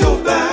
your back.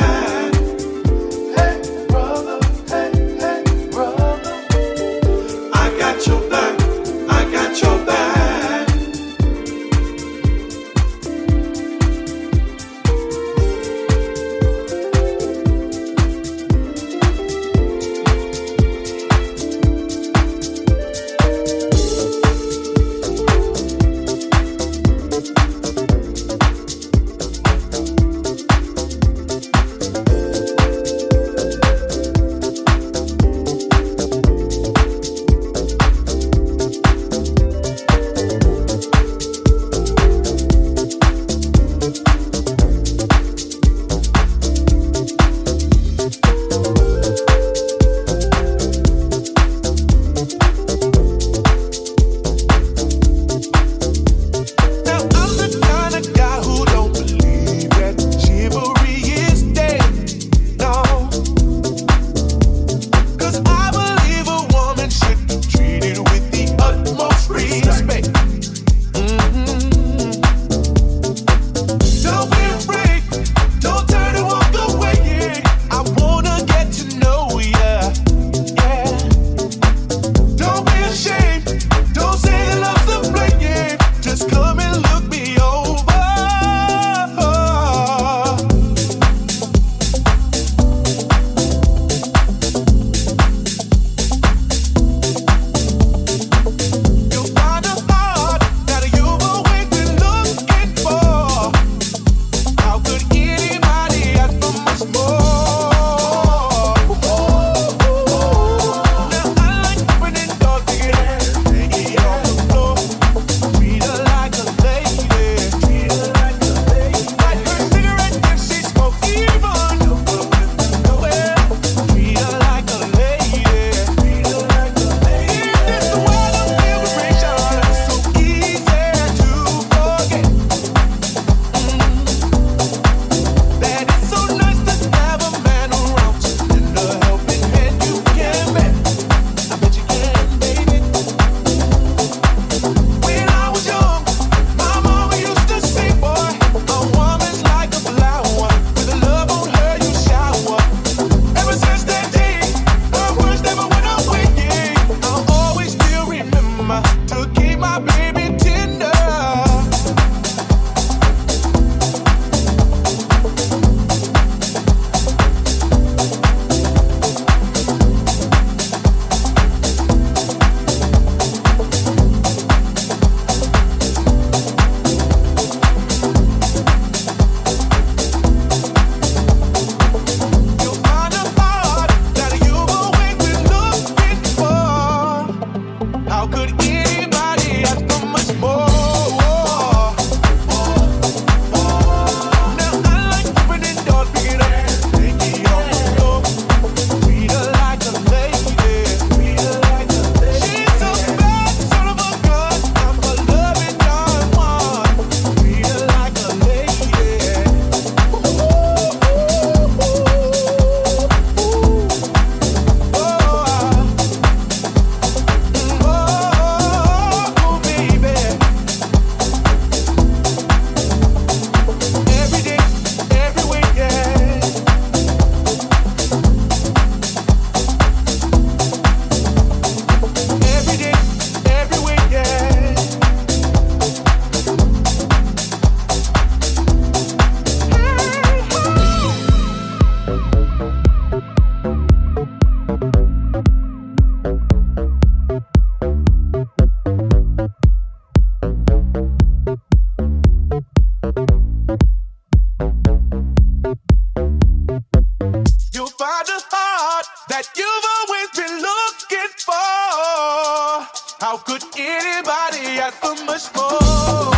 Could anybody ask for much more?